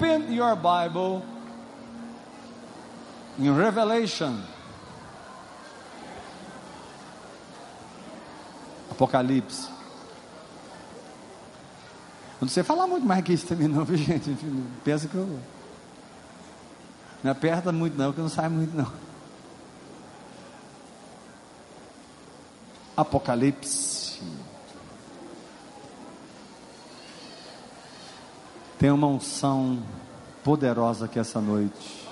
Open your Bible in Revelation. Apocalipse. Eu não sei falar muito mais que isso também não, viu gente? Pensa que eu. Não aperta muito não, que não sai muito não. Apocalipse. Tem uma unção poderosa aqui essa noite.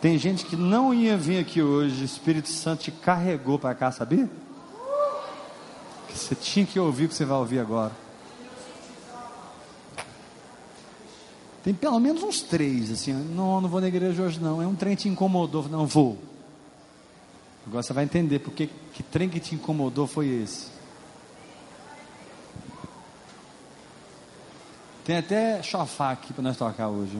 Tem gente que não ia vir aqui hoje, o Espírito Santo te carregou para cá, sabia? Que você tinha que ouvir o que você vai ouvir agora. Tem pelo menos uns três, assim, não, não vou na igreja hoje não, é um trem que te incomodou, não vou. Agora você vai entender porque que trem que te incomodou foi esse. Tem até chofá aqui para nós tocar hoje.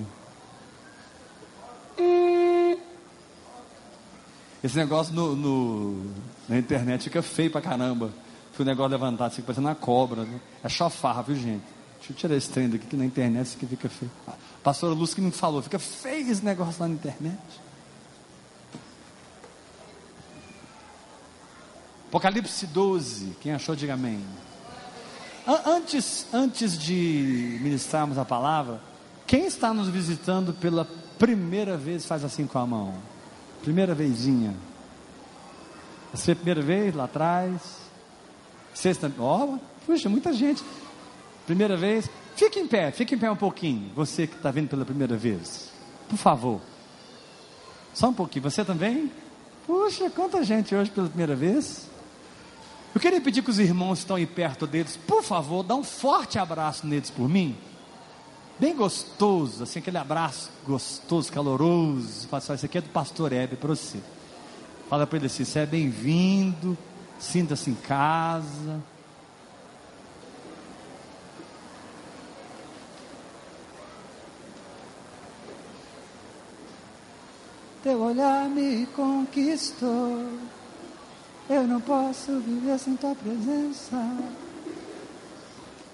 Esse negócio no, no, na internet fica feio pra caramba. Foi o negócio levantado, fica parecendo uma cobra. Né? É chofar, viu gente? Deixa eu tirar esse trem daqui que na internet isso aqui fica feio. A pastora Luz que me falou, fica feio esse negócio lá na internet. Apocalipse 12, quem achou, diga amém. Antes, antes de ministrarmos a palavra, quem está nos visitando pela primeira vez, faz assim com a mão. Primeira vezinha. Essa é a primeira vez lá atrás. Sexta, ó, oh, puxa, muita gente. Primeira vez. Fique em pé, fique em pé um pouquinho. Você que está vindo pela primeira vez. Por favor. Só um pouquinho. Você também? Puxa, quanta gente hoje pela primeira vez. Eu queria pedir que os irmãos que estão aí perto deles, por favor, dá um forte abraço neles por mim. Bem gostoso, assim, aquele abraço gostoso, caloroso. Fala isso aqui é do pastor Hebe para você. Fala para ele assim: você é bem-vindo, sinta-se em casa. Teu olhar me conquistou. Eu não posso viver sem tua presença.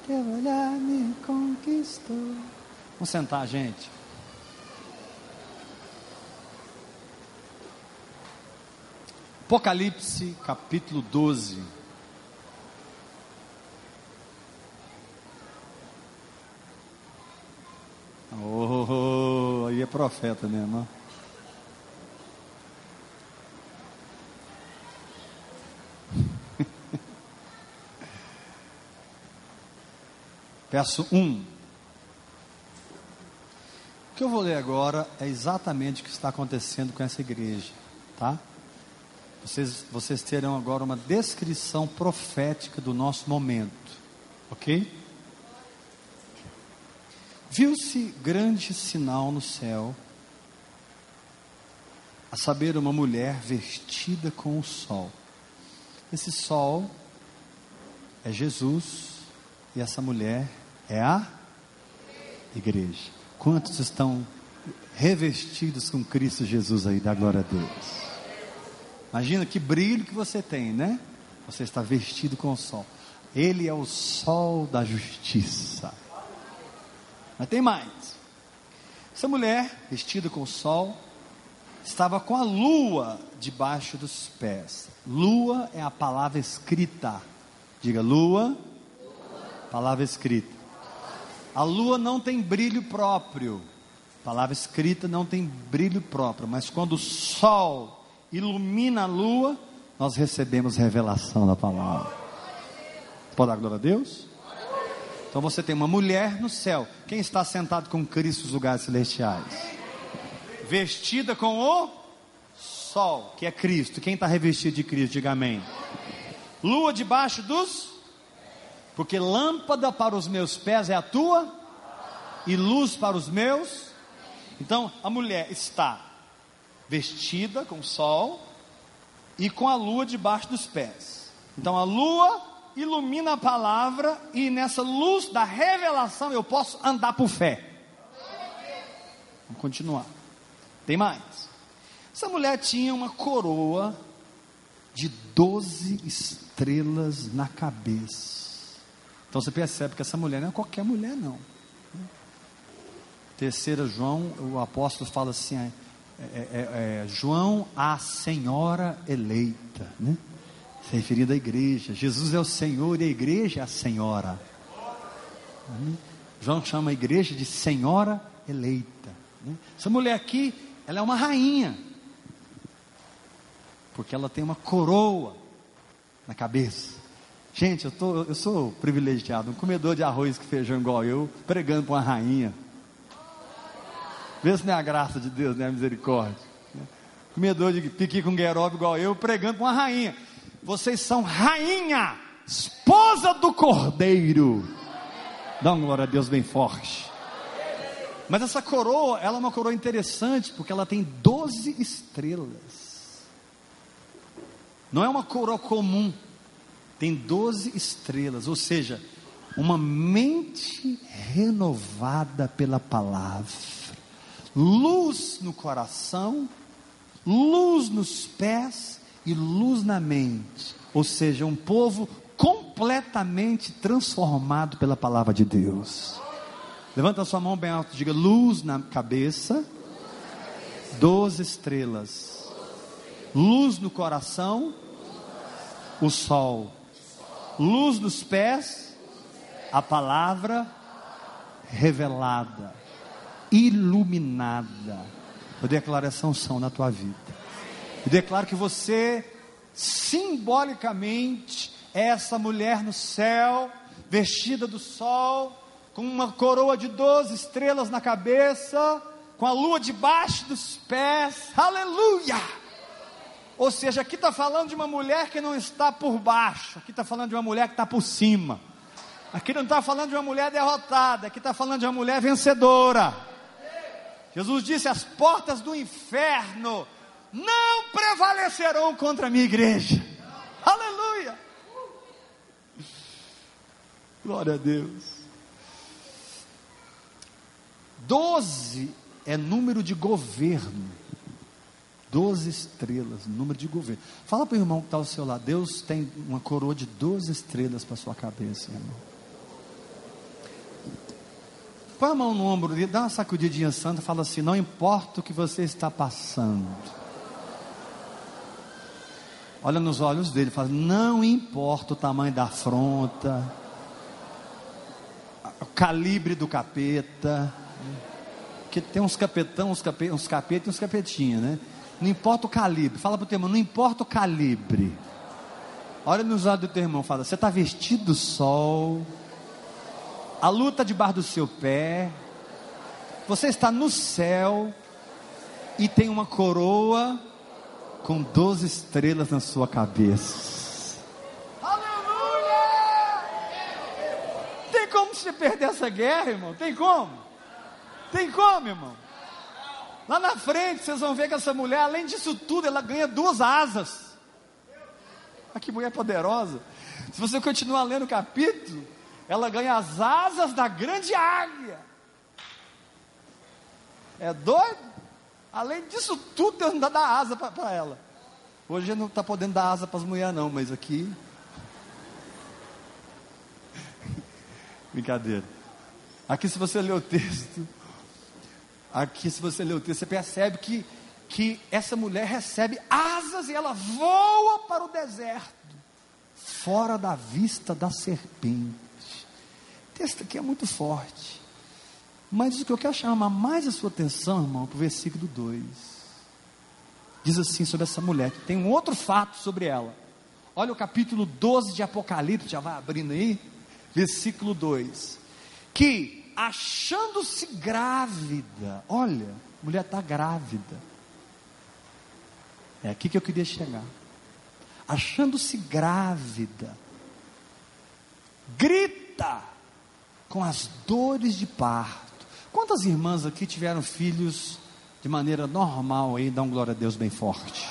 Teu olhar me conquistou. Vamos sentar, gente. Apocalipse capítulo 12. Oh, aí é profeta mesmo. Verso 1. O que eu vou ler agora é exatamente o que está acontecendo com essa igreja, tá? Vocês, vocês terão agora uma descrição profética do nosso momento, ok? Viu-se grande sinal no céu, a saber, uma mulher vestida com o sol. Esse sol é Jesus e essa mulher é a igreja. Quantos estão revestidos com Cristo Jesus aí? Da glória a Deus. Imagina que brilho que você tem, né? Você está vestido com o sol. Ele é o sol da justiça. Mas tem mais. Essa mulher, vestida com o sol, estava com a lua debaixo dos pés. Lua é a palavra escrita. Diga lua, palavra escrita. A lua não tem brilho próprio. Palavra escrita não tem brilho próprio, mas quando o sol ilumina a lua, nós recebemos revelação da palavra. Pode dar glória a Deus? Então você tem uma mulher no céu. Quem está sentado com Cristo nos lugares celestiais? Vestida com o sol, que é Cristo. Quem está revestido de Cristo? Diga amém. Lua debaixo dos. Porque lâmpada para os meus pés é a tua, e luz para os meus. Então a mulher está vestida com sol e com a lua debaixo dos pés. Então a lua ilumina a palavra e nessa luz da revelação eu posso andar por fé. Vamos continuar. Tem mais. Essa mulher tinha uma coroa de doze estrelas na cabeça. Então você percebe que essa mulher não é qualquer mulher, não. Terceira João, o apóstolo fala assim: é, é, é, é João, a senhora eleita, né? Se referindo à igreja. Jesus é o Senhor e a igreja é a senhora. Né? João chama a igreja de senhora eleita. Né? Essa mulher aqui, ela é uma rainha, porque ela tem uma coroa na cabeça. Gente, eu, tô, eu sou privilegiado, um comedor de arroz e feijão igual eu, pregando para uma rainha. Vê se não é a graça de Deus, né? A misericórdia. Comedor de piqui com gueroba igual eu, pregando para uma rainha. Vocês são rainha, esposa do cordeiro. Dá uma glória a Deus bem forte. Mas essa coroa, ela é uma coroa interessante, porque ela tem 12 estrelas. Não é uma coroa comum, tem 12 estrelas, ou seja, uma mente renovada pela palavra luz no coração, luz nos pés e luz na mente. Ou seja, um povo completamente transformado pela palavra de Deus. Levanta a sua mão bem alto, diga luz na cabeça, doze estrelas, luz no coração, o sol, luz nos pés, a palavra revelada iluminada. Eu declaro essa unção na tua vida. Eu declaro que você, simbolicamente, é essa mulher no céu, vestida do sol, com uma coroa de doze estrelas na cabeça, com a lua debaixo dos pés. Aleluia! Ou seja, aqui está falando de uma mulher que não está por baixo, aqui está falando de uma mulher que está por cima. Aqui não está falando de uma mulher derrotada, aqui está falando de uma mulher vencedora. Jesus disse: as portas do inferno não prevalecerão contra a minha igreja. Aleluia! Glória a Deus. Doze é número de governo. Doze estrelas, número de governo. Fala para o irmão que está ao seu lado. Deus tem uma coroa de doze estrelas para sua cabeça, irmão. Põe a mão no ombro dele, dá uma sacudidinha santa, fala assim: não importa o que você está passando. Olha nos olhos dele, fala: não importa o tamanho da afronta, o calibre do capeta, que tem uns capetão, uns, capet, uns capeta e uns capetinhos, né? Não importa o calibre, fala para o teu irmão: não importa o calibre. Olha nos olhos do teu irmão, fala: você está vestido do sol a luta debaixo do seu pé, você está no céu e tem uma coroa com 12 estrelas na sua cabeça. Aleluia! Tem como você perder essa guerra, irmão? Tem como? Tem como, irmão? Lá na frente vocês vão ver que essa mulher, além disso tudo, ela ganha duas asas. Olha que mulher poderosa. Se você continuar lendo o capítulo, ela ganha as asas da grande águia. É doido? Além disso tudo, Deus não dá asa para ela. Hoje não está podendo dar asa para as mulheres, não, mas aqui. Brincadeira. Aqui, se você ler o texto, aqui, se você ler o texto, você percebe que, que essa mulher recebe asas e ela voa para o deserto, fora da vista da serpente texto aqui é muito forte. Mas o que eu quero chamar mais a sua atenção, irmão, para o versículo 2. Diz assim sobre essa mulher, tem um outro fato sobre ela. Olha o capítulo 12 de Apocalipse, já vai abrindo aí, versículo 2. Que, achando-se grávida, olha, a mulher está grávida. É aqui que eu queria chegar. Achando-se grávida, grita com as dores de parto. Quantas irmãs aqui tiveram filhos de maneira normal aí? Dão glória a Deus bem forte.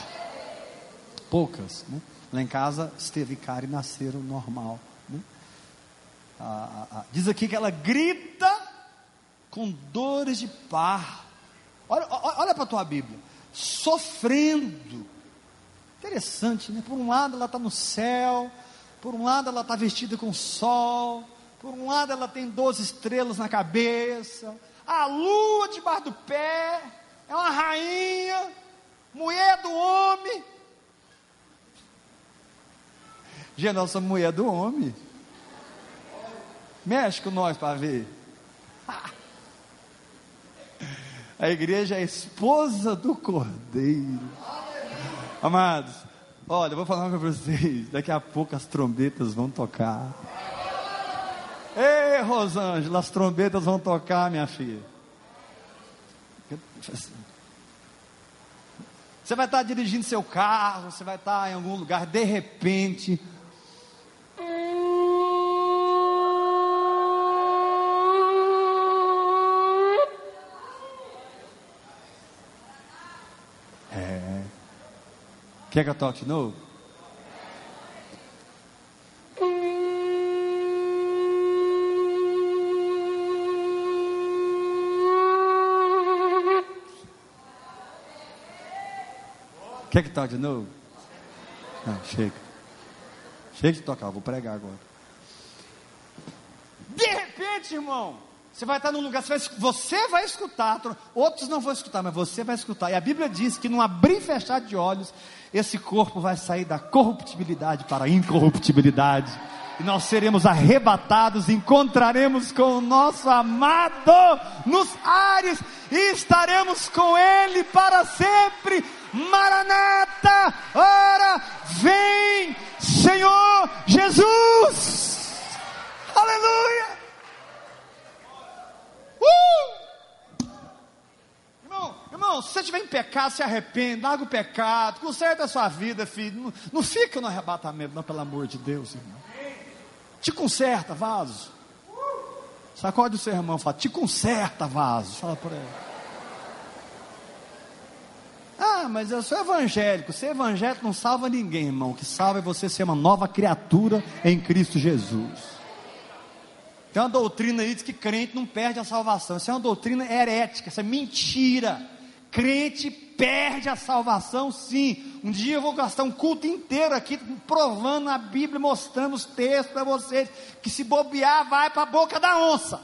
Poucas, né? Lá em casa, Esteve e Kari nasceram normal. Né? Ah, ah, ah. Diz aqui que ela grita com dores de parto. Olha, olha para a tua Bíblia. Sofrendo. Interessante, né? Por um lado ela está no céu, por um lado ela está vestida com sol, Por um lado, ela tem 12 estrelas na cabeça, a lua debaixo do pé, é uma rainha, mulher do homem. Nós somos mulher do homem. Mexe com nós para ver. A igreja é a esposa do cordeiro. Amados, olha, eu vou falar para vocês. Daqui a pouco as trombetas vão tocar. Ei, Rosângela, as trombetas vão tocar, minha filha. Você vai estar dirigindo seu carro, você vai estar em algum lugar, de repente. Quer que eu toque de novo? Quer que toque de novo? Não, chega. Chega de tocar, vou pregar agora. De repente, irmão, você vai estar num lugar, você vai, você vai escutar, outros não vão escutar, mas você vai escutar. E a Bíblia diz que num abrir e fechar de olhos, esse corpo vai sair da corruptibilidade para a incorruptibilidade. E nós seremos arrebatados, encontraremos com o nosso amado nos ares e estaremos com ele para sempre Maranata, ora, vem, Senhor Jesus. Aleluia. Uh! Irmão, irmão, se você estiver em pecado, se arrepende, larga o pecado, conserta a sua vida, filho. Não, não fica no arrebatamento, não, pelo amor de Deus, irmão. Te conserta, vaso. Sacode o seu irmão, fala, te conserta, vaso. Fala por ele. Ah, mas eu sou evangélico. Ser evangélico não salva ninguém, irmão. O que salva é você ser uma nova criatura em Cristo Jesus. Tem uma doutrina aí que crente não perde a salvação. Isso é uma doutrina herética, isso é mentira. Crente perde a salvação, sim. Um dia eu vou gastar um culto inteiro aqui provando a Bíblia, mostrando os textos para vocês, que se bobear vai para a boca da onça.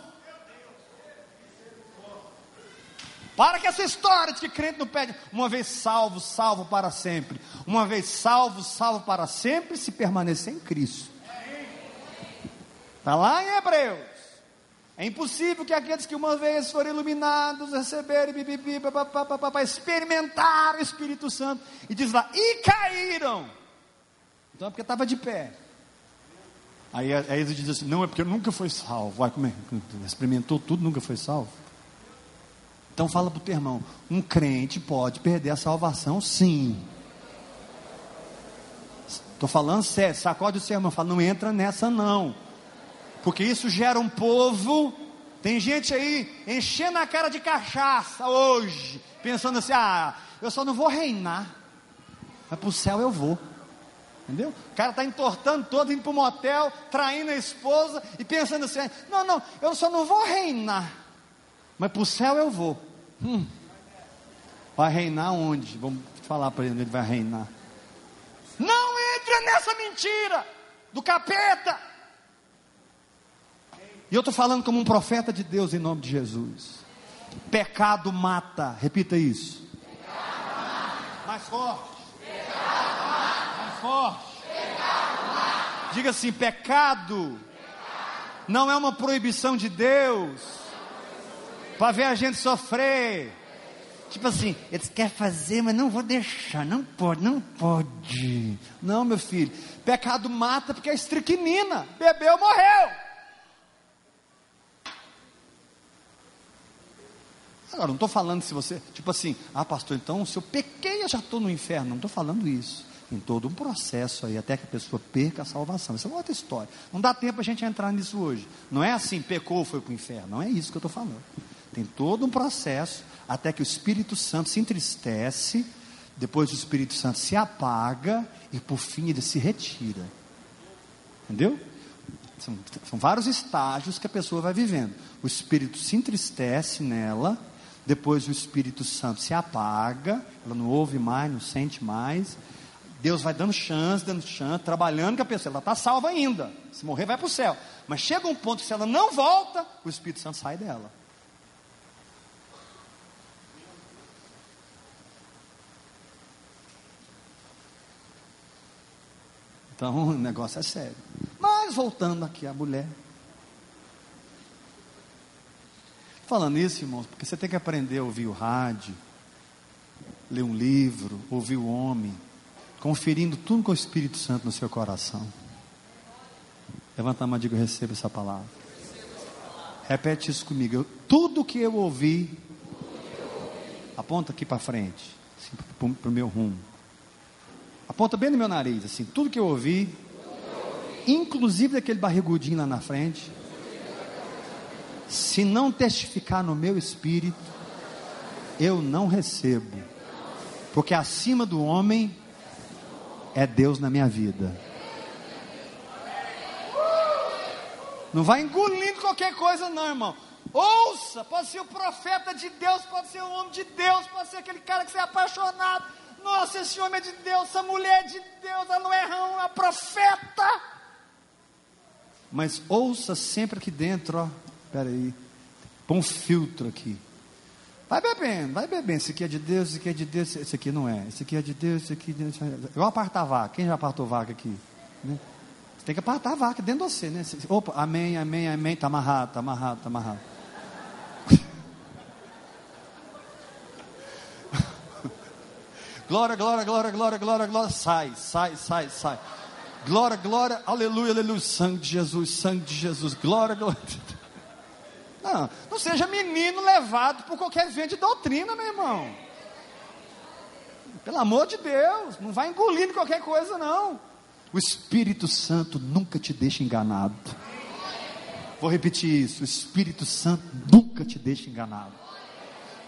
Para que essa história de que crente não pede, uma vez salvo, salvo para sempre. Uma vez salvo, salvo para sempre, se permanecer em Cristo. Está lá em Hebreus. É impossível que aqueles que uma vez foram iluminados, receberem, para experimentar o Espírito Santo, e diz lá, e caíram. Então é porque estava de pé. Aí a Isa diz assim: não, é porque nunca foi salvo. Vai, como é? Experimentou tudo, nunca foi salvo. Então fala para o teu irmão, um crente pode perder a salvação sim. Estou falando sério, sacode o seu irmão, fala, não entra nessa não. Porque isso gera um povo, tem gente aí enchendo a cara de cachaça hoje, pensando assim, ah, eu só não vou reinar, mas para o céu eu vou. Entendeu? O cara está entortando todo, indo para o motel, traindo a esposa e pensando assim: não, não, eu só não vou reinar mas para o céu eu vou. Hum. Vai reinar onde? Vamos falar para ele ele vai reinar. Não entra nessa mentira do capeta. E eu estou falando como um profeta de Deus em nome de Jesus. Pecado mata. Repita isso. Mata. Mais forte. Mais forte. Diga assim: pecado, pecado não é uma proibição de Deus para ver a gente sofrer. Tipo assim, eles querem fazer, mas não vou deixar, não pode, não pode. Não, meu filho, pecado mata porque é estricnina, bebeu, morreu. Agora, não estou falando se você, tipo assim, ah, pastor, então se eu pequei, eu já estou no inferno. Não estou falando isso. Tem todo um processo aí, até que a pessoa perca a salvação. Isso é uma outra história. Não dá tempo a gente entrar nisso hoje. Não é assim, pecou, foi para o inferno. Não é isso que eu estou falando. Tem todo um processo até que o Espírito Santo se entristece, depois o Espírito Santo se apaga e por fim ele se retira. Entendeu? São, são vários estágios que a pessoa vai vivendo. O Espírito se entristece nela, depois o Espírito Santo se apaga, ela não ouve mais, não sente mais. Deus vai dando chance, dando chance, trabalhando com a pessoa. Ela está salva ainda. Se morrer, vai para o céu. Mas chega um ponto que se ela não volta, o Espírito Santo sai dela. Então o negócio é sério. Mas voltando aqui à mulher. Falando isso, irmãos, porque você tem que aprender a ouvir o rádio, ler um livro, ouvir o homem, conferindo tudo com o Espírito Santo no seu coração. Levanta a mão e diga: Eu recebo essa palavra. Repete isso comigo. Eu, tudo que eu ouvi, aponta aqui para frente, assim, para o meu rumo. Aponta bem no meu nariz, assim, tudo que eu ouvi, inclusive daquele barrigudinho lá na frente, se não testificar no meu espírito, eu não recebo, porque acima do homem é Deus na minha vida. Não vai engolindo qualquer coisa, não, irmão. Ouça, pode ser o profeta de Deus, pode ser o homem de Deus, pode ser aquele cara que você é apaixonado. Nossa, esse homem é de Deus, essa mulher é de Deus, ela não é uma profeta. Mas ouça sempre aqui dentro, ó. Espera aí. Põe um filtro aqui. Vai bebendo, vai bebendo. Esse aqui é de Deus, esse aqui é de Deus, esse aqui não é. Esse aqui é de Deus, esse aqui é de Deus. Igual apartar vaca. Quem já apartou vaca aqui? Né? Você tem que apartar a vaca dentro de você, né? Opa, amém, amém, amém. Está amarrado, está amarrado, está amarrado. glória, glória, glória, glória, glória, glória. Sai, sai, sai, sai. Glória, glória, aleluia, aleluia. Sangue de Jesus, sangue de Jesus. Glória, glória. Não, não seja menino levado por qualquer vento de doutrina, meu irmão. Pelo amor de Deus, não vai engolindo qualquer coisa, não. O Espírito Santo nunca te deixa enganado. Vou repetir isso: o Espírito Santo nunca te deixa enganado.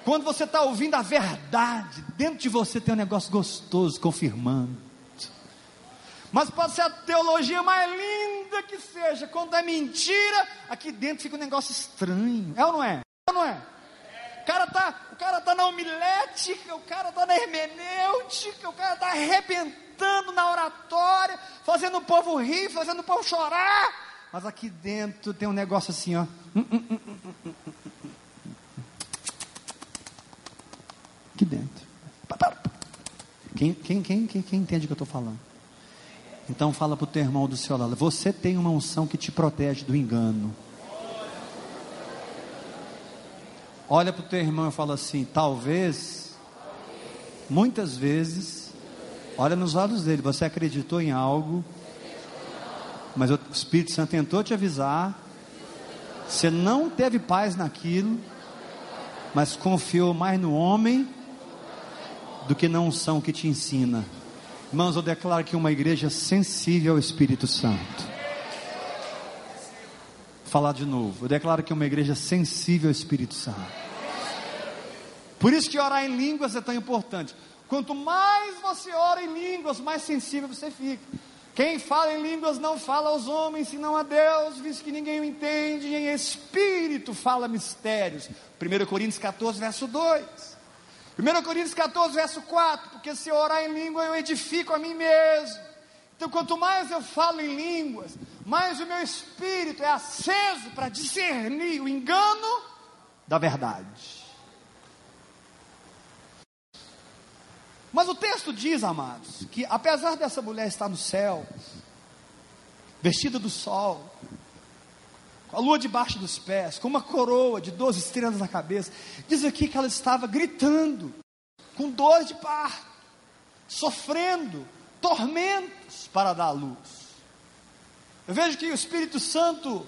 Quando você está ouvindo a verdade, dentro de você tem um negócio gostoso confirmando. Mas pode ser a teologia mais linda que seja, quando é mentira, aqui dentro fica um negócio estranho. É ou não é? É ou não é? O cara tá, o cara tá na homilética, o cara tá na hermenêutica, o cara tá arrebentando na oratória, fazendo o povo rir, fazendo o povo chorar. Mas aqui dentro tem um negócio assim, ó. Aqui dentro. Quem, quem, quem, quem, quem entende o que eu estou falando? Então fala para o teu irmão do seu lado, você tem uma unção que te protege do engano. Olha para o teu irmão e fala assim, talvez, muitas vezes, olha nos olhos dele, você acreditou em algo, mas o Espírito Santo tentou te avisar, você não teve paz naquilo, mas confiou mais no homem do que na unção que te ensina. Irmãos, eu declaro que uma igreja sensível ao Espírito Santo. Vou falar de novo. Eu declaro que uma igreja sensível ao Espírito Santo. Por isso que orar em línguas é tão importante. Quanto mais você ora em línguas, mais sensível você fica. Quem fala em línguas não fala aos homens, senão a Deus, visto que ninguém o entende, e em espírito fala mistérios. 1 Coríntios 14, verso 2. 1 Coríntios 14, verso 4: Porque se eu orar em língua, eu edifico a mim mesmo. Então, quanto mais eu falo em línguas, mais o meu espírito é aceso para discernir o engano da verdade. Mas o texto diz, amados, que apesar dessa mulher estar no céu, vestida do sol, a lua debaixo dos pés, com uma coroa de 12 estrelas na cabeça. Diz aqui que ela estava gritando, com dor de parto, sofrendo tormentos para dar luz. Eu vejo que o Espírito Santo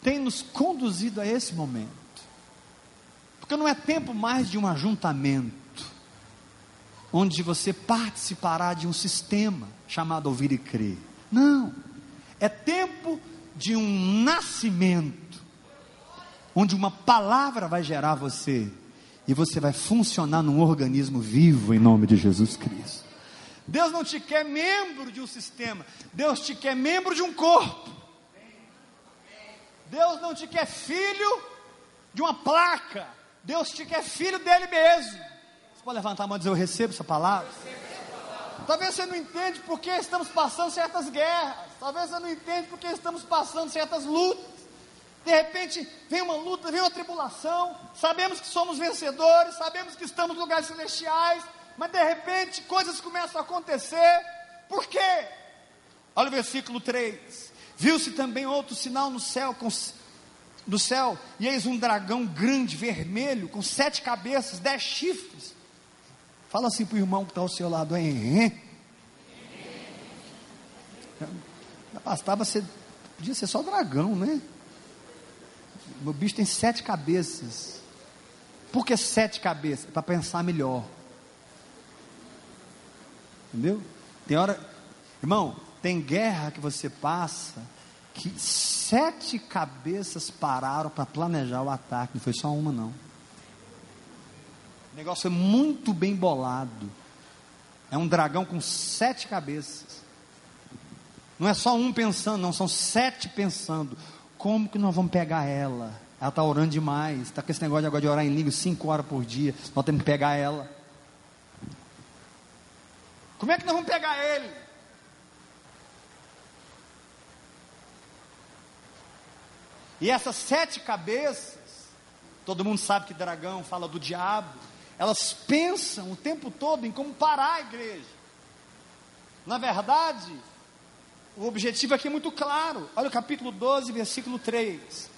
tem nos conduzido a esse momento, porque não é tempo mais de um ajuntamento, onde você participará de um sistema chamado ouvir e crer. Não, é tempo de um nascimento, onde uma palavra vai gerar você e você vai funcionar num organismo vivo em nome de Jesus Cristo. Deus não te quer membro de um sistema, Deus te quer membro de um corpo. Deus não te quer filho de uma placa, Deus te quer filho dele mesmo. Você pode levantar a mão e dizer: Eu recebo essa palavra? Talvez você não entende porque estamos passando certas guerras. Talvez você não entende porque estamos passando certas lutas. De repente vem uma luta, vem uma tribulação. Sabemos que somos vencedores, sabemos que estamos em lugares celestiais, mas de repente coisas começam a acontecer. Por quê? Olha o versículo 3. Viu-se também outro sinal no céu, com, no céu, e eis um dragão grande, vermelho, com sete cabeças, dez chifres. Fala assim para o irmão que está ao seu lado, hein? Bastava ser, podia ser só dragão, né? O bicho tem sete cabeças. Por que sete cabeças? Para pensar melhor. Entendeu? Tem hora, irmão, tem guerra que você passa que sete cabeças pararam para planejar o ataque, não foi só uma não. O negócio é muito bem bolado. É um dragão com sete cabeças. Não é só um pensando, não, são sete pensando. Como que nós vamos pegar ela? Ela está orando demais, está com esse negócio agora de orar em língua cinco horas por dia. Nós temos que pegar ela. Como é que nós vamos pegar ele? E essas sete cabeças, todo mundo sabe que dragão fala do diabo, elas pensam o tempo todo em como parar a igreja. Na verdade, o objetivo aqui é muito claro. Olha o capítulo 12, versículo 3.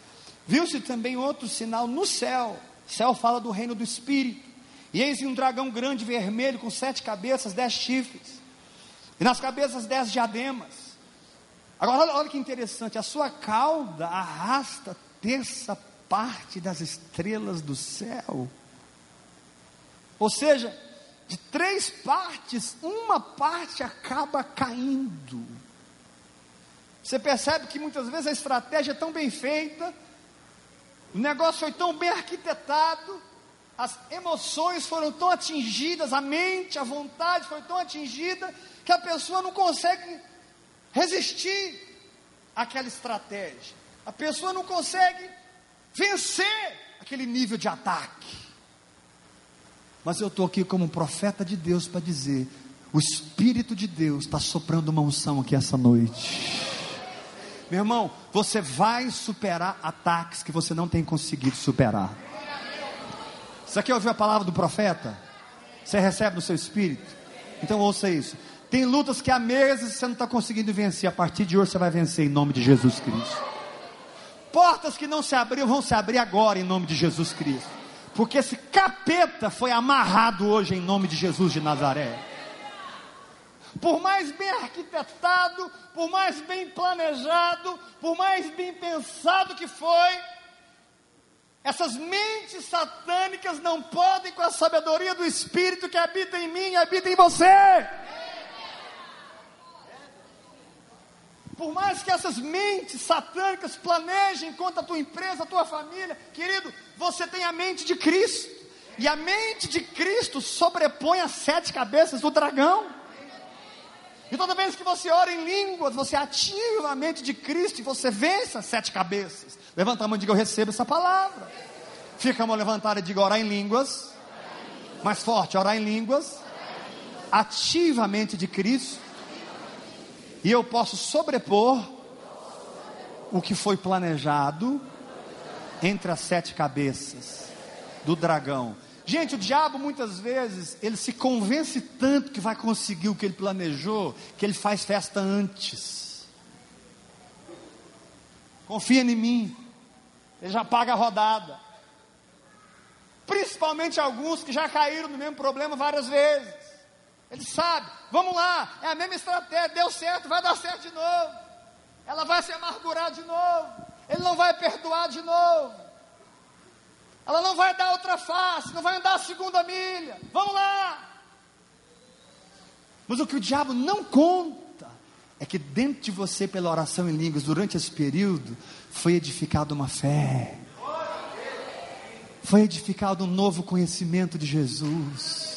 Viu-se também outro sinal no céu. O céu fala do reino do Espírito. E eis um dragão grande vermelho com sete cabeças, dez chifres. E nas cabeças dez diademas. Agora olha, olha que interessante. A sua cauda arrasta terça parte das estrelas do céu. Ou seja, de três partes, uma parte acaba caindo. Você percebe que muitas vezes a estratégia é tão bem feita, o negócio foi tão bem arquitetado, as emoções foram tão atingidas, a mente, a vontade foi tão atingida, que a pessoa não consegue resistir àquela estratégia. A pessoa não consegue vencer aquele nível de ataque. Mas eu estou aqui como profeta de Deus para dizer: o Espírito de Deus está soprando uma unção aqui essa noite. Meu irmão, você vai superar ataques que você não tem conseguido superar. Você quer ouvir a palavra do profeta? Você recebe no seu espírito? Então ouça isso. Tem lutas que há meses você não está conseguindo vencer. A partir de hoje você vai vencer em nome de Jesus Cristo. Portas que não se abriram vão se abrir agora em nome de Jesus Cristo. Porque esse capeta foi amarrado hoje em nome de Jesus de Nazaré por mais bem arquitetado, por mais bem planejado, por mais bem pensado que foi, essas mentes satânicas não podem, com a sabedoria do Espírito que habita em mim e habita em você. Por mais que essas mentes satânicas planejem contra a tua empresa, a tua família, querido, você tem a mente de Cristo. E a mente de Cristo sobrepõe as sete cabeças do dragão. E toda vez que você ora em línguas, você ativa a mente de Cristo e você vence as sete cabeças. Levanta a mão e diga: Eu recebo essa palavra. Fica a mão levantada e diga: Orar em línguas. Mais forte, orar em línguas. Ativa a mente de Cristo. E eu posso sobrepor o que foi planejado entre as sete cabeças do dragão. Gente, o diabo muitas vezes, ele se convence tanto que vai conseguir o que ele planejou, que ele faz festa antes. Confia em mim, ele já paga a rodada. Principalmente alguns que já caíram no mesmo problema várias vezes. Ele sabe, vamos lá, é a mesma estratégia, deu certo, vai dar certo de novo. Ela vai se amargurar de novo, ele não vai perdoar de novo. Ela não vai dar outra face, não vai andar a segunda milha. Vamos lá. Mas o que o diabo não conta é que dentro de você, pela oração em línguas, durante esse período, foi edificada uma fé. Foi edificado um novo conhecimento de Jesus.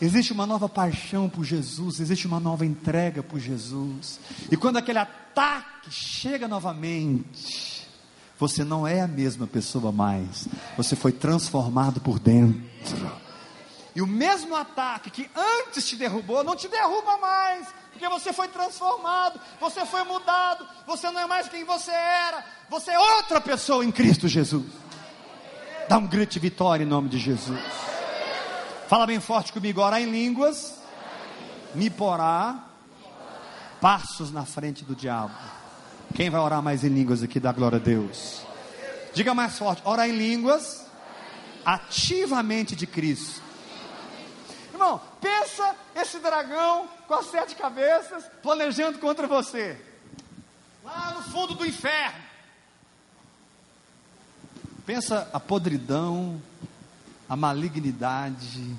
Existe uma nova paixão por Jesus, existe uma nova entrega por Jesus. E quando aquele ataque chega novamente, você não é a mesma pessoa mais. Você foi transformado por dentro. E o mesmo ataque que antes te derrubou, não te derruba mais, porque você foi transformado, você foi mudado, você não é mais quem você era, você é outra pessoa em Cristo Jesus. Dá um grito de vitória em nome de Jesus. Fala bem forte comigo, orar em línguas, me porá passos na frente do diabo. Quem vai orar mais em línguas aqui, dá glória a Deus. Diga mais forte, orar em línguas, ativamente de Cristo. Irmão, pensa esse dragão com as sete cabeças planejando contra você. Lá no fundo do inferno. Pensa a podridão, a malignidade.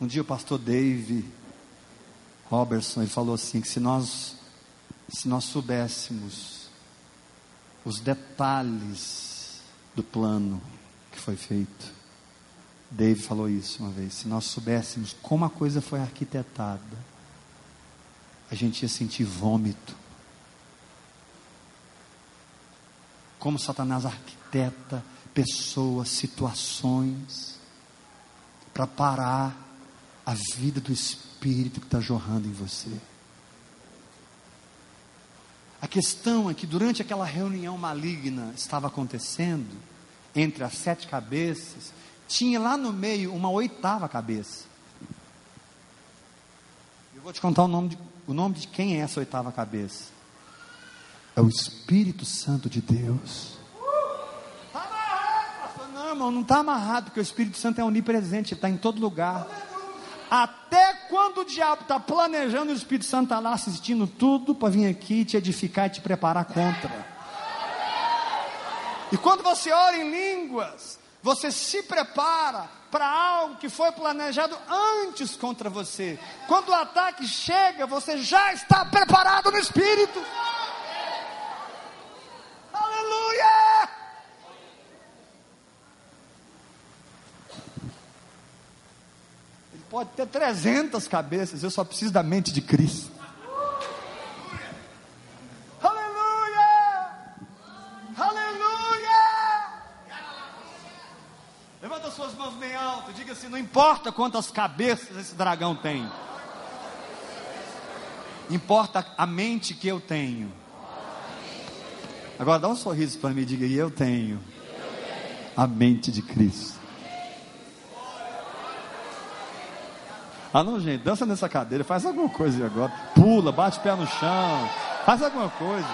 Um dia o pastor Dave Robertson ele falou assim que se nós se nós soubéssemos os detalhes do plano que foi feito. Dave falou isso uma vez. Se nós soubéssemos como a coisa foi arquitetada, a gente ia sentir vômito. Como Satanás arquiteta pessoas, situações, para parar a vida do Espírito que está jorrando em você. A questão é que durante aquela reunião maligna estava acontecendo, entre as sete cabeças, tinha lá no meio uma oitava cabeça. Eu vou te contar o nome de, o nome de quem é essa oitava cabeça. É o Espírito Santo de Deus. Não, irmão, não está amarrado, porque o Espírito Santo é onipresente, está em todo lugar. Até quando o diabo está planejando, o Espírito Santo está lá assistindo tudo para vir aqui te edificar e te preparar contra. E quando você ora em línguas, você se prepara para algo que foi planejado antes contra você. Quando o ataque chega, você já está preparado no espírito. Aleluia! Pode ter 300 cabeças, eu só preciso da mente de Cristo. Aleluia! Aleluia! Levanta suas mãos bem alto, diga assim: não importa quantas cabeças esse dragão tem, importa a mente que eu tenho. Agora dá um sorriso para mim e diga: eu tenho a mente de Cristo. Ah, não, gente, dança nessa cadeira, faz alguma coisa agora. Pula, bate o pé no chão, faz alguma coisa.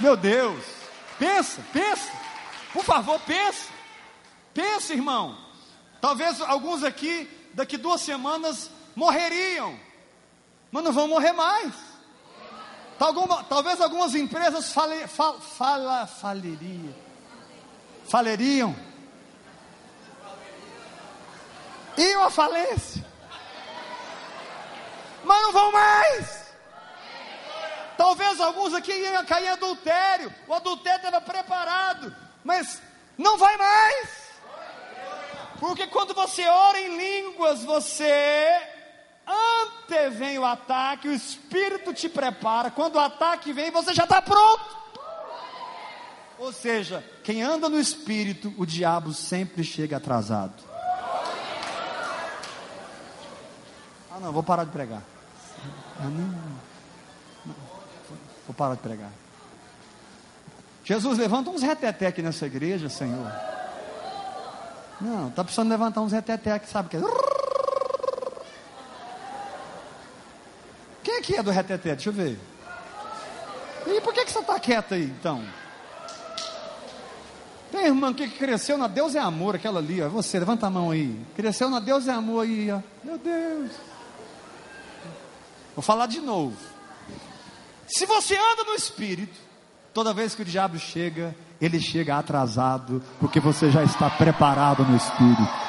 Meu Deus, pensa, pensa. Por favor, pensa. Pensa, irmão. Talvez alguns aqui, daqui duas semanas, morreriam, mas não vão morrer mais. Talvez algumas empresas fale, fal, fala, faleriam. Faleriam iam à falência, mas não vão mais. Talvez alguns aqui iam cair em adultério, o adultério estava preparado, mas não vai mais. Porque quando você ora em línguas, você antevém o ataque, o Espírito te prepara. Quando o ataque vem, você já está pronto. Ou seja, quem anda no Espírito, o diabo sempre chega atrasado. Ah, não, vou parar de pregar. Ah, não, não, vou parar de pregar. Jesus, levanta uns reteté aqui nessa igreja, Senhor. Não, está precisando levantar uns reteté aqui, sabe o que é? Quem aqui é do reteté? Deixa eu ver. E por que, que você está quieto aí, então? Tem irmã que cresceu na Deus é amor, aquela ali, ó. Você, levanta a mão aí. Cresceu na Deus é amor aí, ó. Meu Deus. Vou falar de novo. Se você anda no Espírito, toda vez que o diabo chega, ele chega atrasado, porque você já está preparado no Espírito.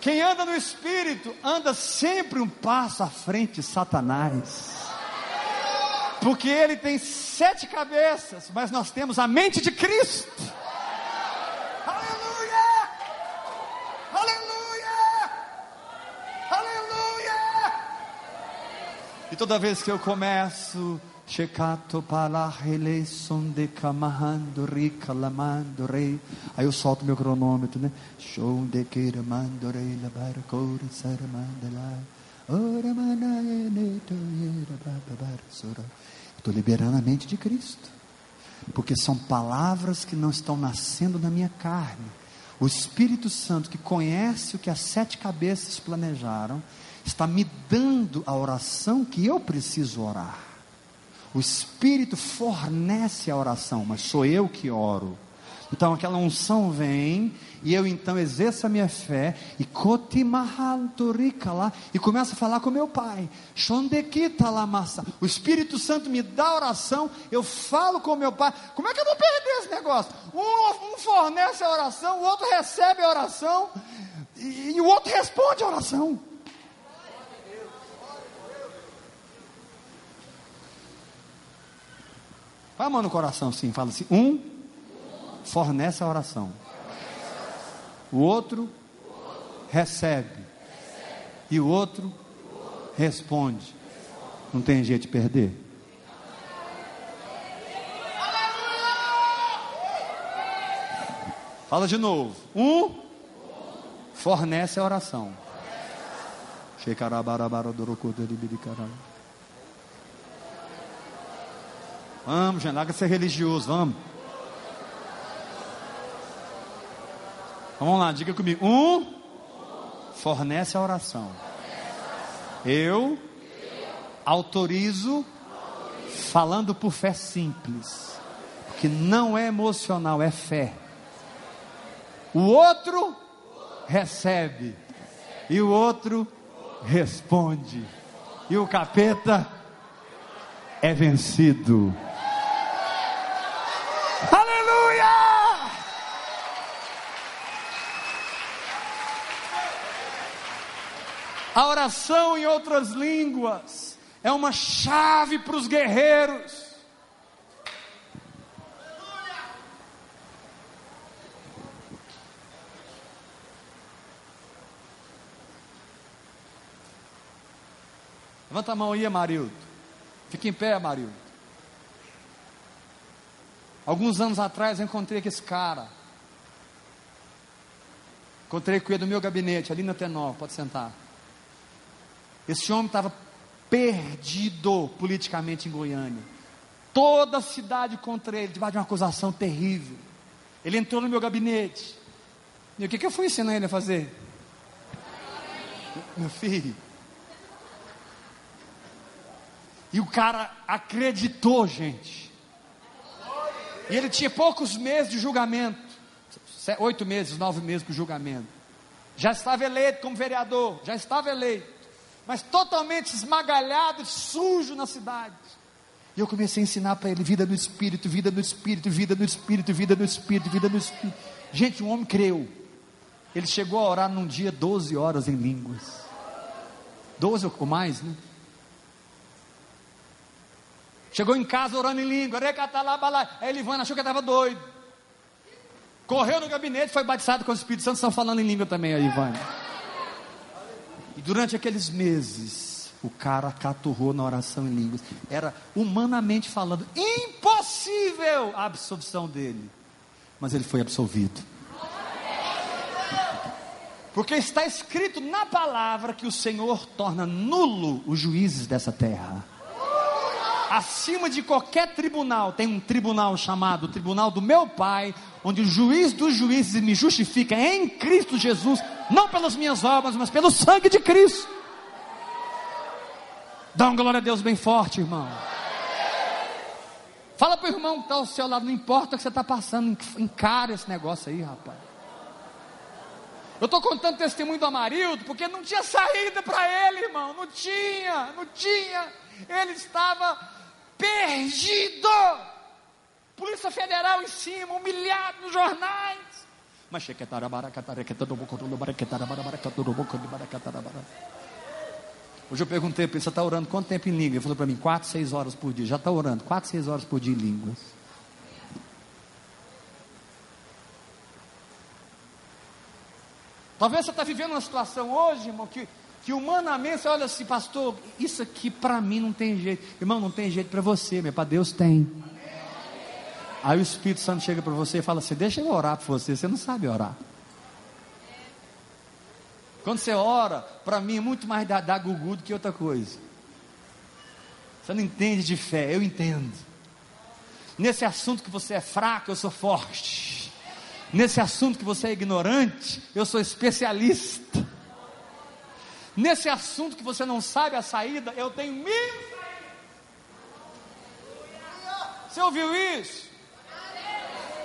Quem anda no Espírito anda sempre um passo à frente de Satanás. Porque ele tem sete cabeças, mas nós temos a mente de Cristo. E toda vez que eu começo, Checato para de rei. Aí eu solto meu cronômetro, né? Show de rei, Estou liberando a mente de Cristo. Porque são palavras que não estão nascendo na minha carne. O Espírito Santo, que conhece o que as sete cabeças planejaram, está me dando a oração que eu preciso orar. O Espírito fornece a oração, mas sou eu que oro. Então aquela unção vem e eu então exerço a minha fé e lá e começo a falar com meu pai. O Espírito Santo me dá oração, eu falo com meu pai. Como é que eu vou perder esse negócio? Um, um fornece a oração, o outro recebe a oração e, e o outro responde a oração. Com a mão no coração, sim, fala assim: um fornece a oração, o outro recebe, e o outro responde. Não tem jeito de perder. Fala de novo. Um fornece a oração. Vamos, gente, larga ser religioso, vamos. Vamos lá, diga comigo. Um, fornece a oração. Eu autorizo falando por fé simples. Porque não é emocional, é fé. O outro recebe. E o outro responde. E o capeta é vencido. Aleluia! A oração em outras línguas é uma chave para os guerreiros. Levanta a mão aí, Amarildo. Fica em pé, Amarildo. Alguns anos atrás eu encontrei com esse cara. Encontrei com ele no meu gabinete, ali na Tenor, pode sentar. Esse homem estava perdido politicamente em Goiânia. Toda a cidade contra ele, debaixo de uma acusação terrível. Ele entrou no meu gabinete. E o que, que eu fui ensinar ele a fazer? Meu filho, E o cara acreditou, gente. E ele tinha poucos meses de julgamento. Oito meses, nove meses para o julgamento. Já estava eleito como vereador, já estava eleito. Mas totalmente esmagalhado, sujo na cidade. E eu comecei a ensinar para ele vida no espírito, vida no espírito, vida no espírito, vida no espírito, vida no espírito. Gente, um homem creu. Ele chegou a orar num dia 12 horas em línguas. 12 ou mais, né? Chegou em casa orando em língua, aí Elivana achou que estava doido. Correu no gabinete, foi batizado com o Espírito Santo, estão falando em língua também, a Ivana. E durante aqueles meses, o cara caturrou na oração em línguas. Era, humanamente falando, impossível a absolvição dele. Mas ele foi absolvido. Porque está escrito na palavra que o Senhor torna nulo os juízes dessa terra acima de qualquer tribunal, tem um tribunal chamado Tribunal do Meu Pai, onde o juiz dos juízes me justifica em Cristo Jesus, não pelas minhas obras, mas pelo sangue de Cristo. Dá uma glória a Deus bem forte, irmão. Fala para o irmão que está ao seu lado, não importa o que você está passando, encara esse negócio aí, rapaz. Eu estou contando testemunho do Amarildo, porque não tinha saída para ele, irmão. Não tinha, não tinha. Ele estava perdido. Polícia Federal em cima, humilhado nos jornais. Mas Hoje eu perguntei para ele, você está orando quanto tempo em língua? Ele falou para mim, 4, 6 horas por dia. Já está orando, 4, 6 horas por dia em línguas. Talvez você está vivendo uma situação hoje, irmão, que que humanamente você olha assim, pastor, isso aqui para mim não tem jeito. Irmão, não tem jeito para você, mas para Deus tem. Aí o Espírito Santo chega para você e fala assim: Deixa eu orar por você, você não sabe orar. Quando você ora, para mim é muito mais da, da gugu do que outra coisa. Você não entende de fé, eu entendo. Nesse assunto que você é fraco, eu sou forte. Nesse assunto que você é ignorante, eu sou especialista. Nesse assunto que você não sabe a saída, eu tenho mil saídas. Você ouviu isso?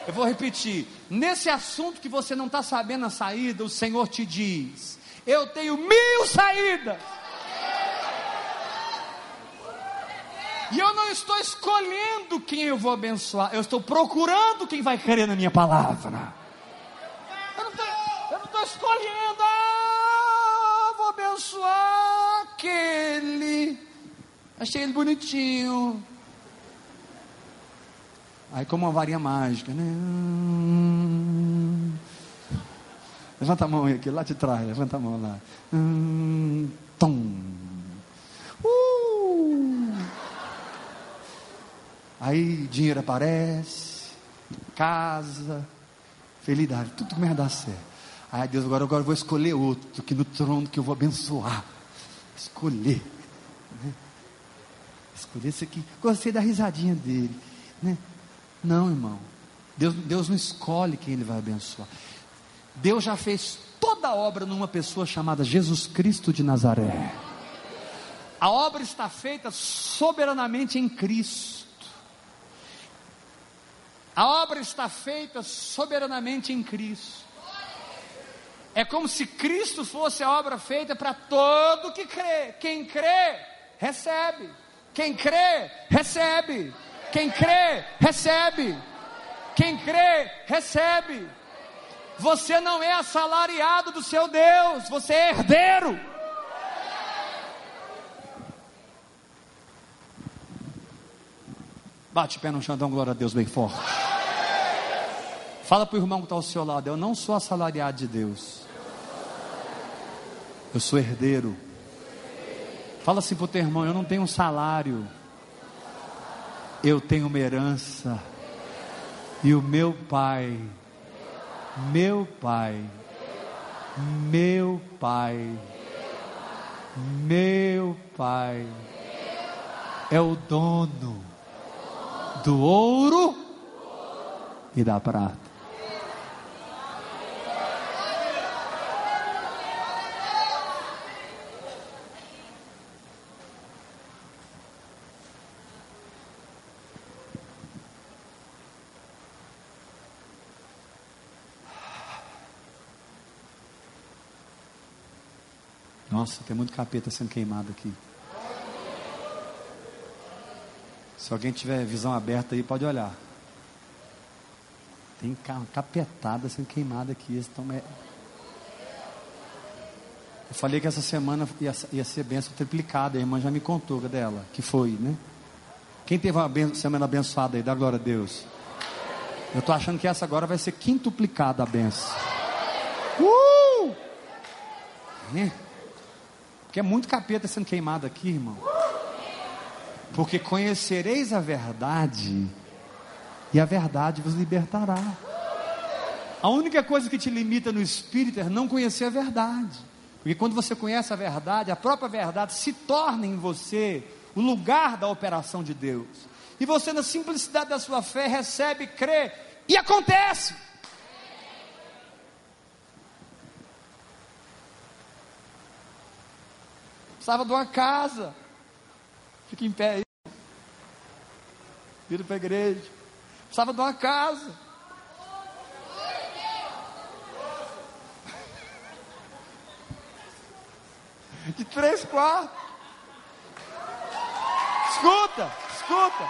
Eu vou repetir. Nesse assunto que você não está sabendo a saída, o Senhor te diz: Eu tenho mil saídas. E eu não estou escolhendo quem eu vou abençoar, eu estou procurando quem vai crer na minha palavra. Eu não estou escolhendo, ah, abençoar aquele. Achei ele bonitinho. Aí como uma varinha mágica, né? Levanta a mão aí, aqui, lá de trás, levanta a mão lá. Hum, tom. Uh. Aí dinheiro aparece, casa, felicidade, tudo começa a dar certo. Aí Deus, agora, agora eu vou escolher outro que no trono que eu vou abençoar. Escolher. Né? Escolher esse aqui. Gostei da risadinha dele. Né? Não, irmão. Deus, Deus não escolhe quem Ele vai abençoar. Deus já fez toda a obra numa pessoa chamada Jesus Cristo de Nazaré. A obra está feita soberanamente em Cristo. A obra está feita soberanamente em Cristo. É como se Cristo fosse a obra feita para todo que crê. Quem crê, recebe. Quem crê, recebe. Quem crê, recebe. Quem crê, recebe. Você não é assalariado do seu Deus, você é herdeiro. Bate pé no chão, dá glória a Deus bem forte. Fala para o irmão que está ao seu lado: Eu não sou assalariado de Deus, eu sou herdeiro. Fala assim para o teu irmão: Eu não tenho um salário, eu tenho uma herança. E o meu pai, meu pai, meu pai, meu pai, é o dono do ouro e da prata. Nossa, tem muito capeta sendo queimado aqui. Se alguém tiver visão aberta aí, pode olhar. Tem capetada sendo queimada aqui. Eu falei que essa semana ia, ser benção triplicada. A irmã já me contou dela, que foi, né? Quem teve uma semana abençoada aí, dá glória a Deus. Eu estou achando que essa agora vai ser quintuplicada a benção. Uh! É. Porque é muito capeta sendo queimado aqui, irmão. Porque conhecereis a verdade, e a verdade vos libertará. A única coisa que te limita no espírito é não conhecer a verdade. Porque quando você conhece a verdade, a própria verdade se torna em você o lugar da operação de Deus. E você, na simplicidade da sua fé, recebe, crê e acontece. Precisava de uma casa. Fica em pé aí. Vira para a igreja. Precisava de uma casa. De três quartos. Escuta, escuta.